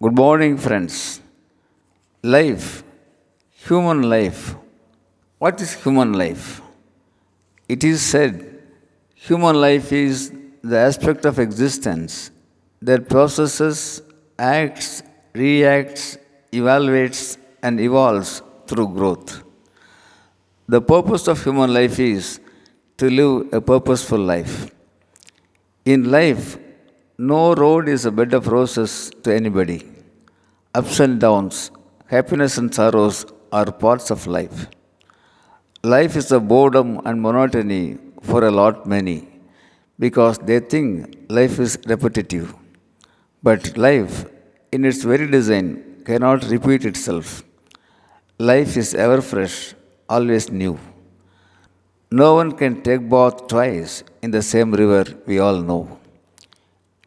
Good morning, friends. Life, human life. What is human life? It is said human life is the aspect of existence that processes, acts, reacts, evaluates, and evolves through growth. The purpose of human life is to live a purposeful life. In life, no road is a bed of roses to anybody. Ups and downs, happiness and sorrows are parts of life. Life is a boredom and monotony for a lot many because they think life is repetitive. But life, in its very design, cannot repeat itself. Life is ever fresh, always new. No one can take bath twice in the same river, we all know.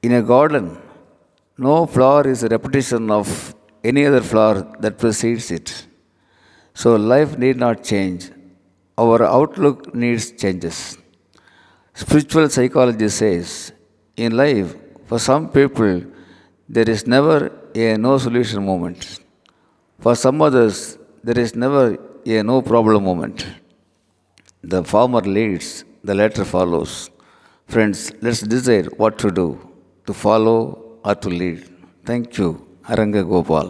In a garden, no flower is a repetition of any other flower that precedes it. So life need not change. Our outlook needs changes. Spiritual psychology says in life, for some people, there is never a no solution moment. For some others, there is never a no problem moment. The former leads, the latter follows. Friends, let's decide what to do to follow or to lead. Thank you, Aranga Gopal.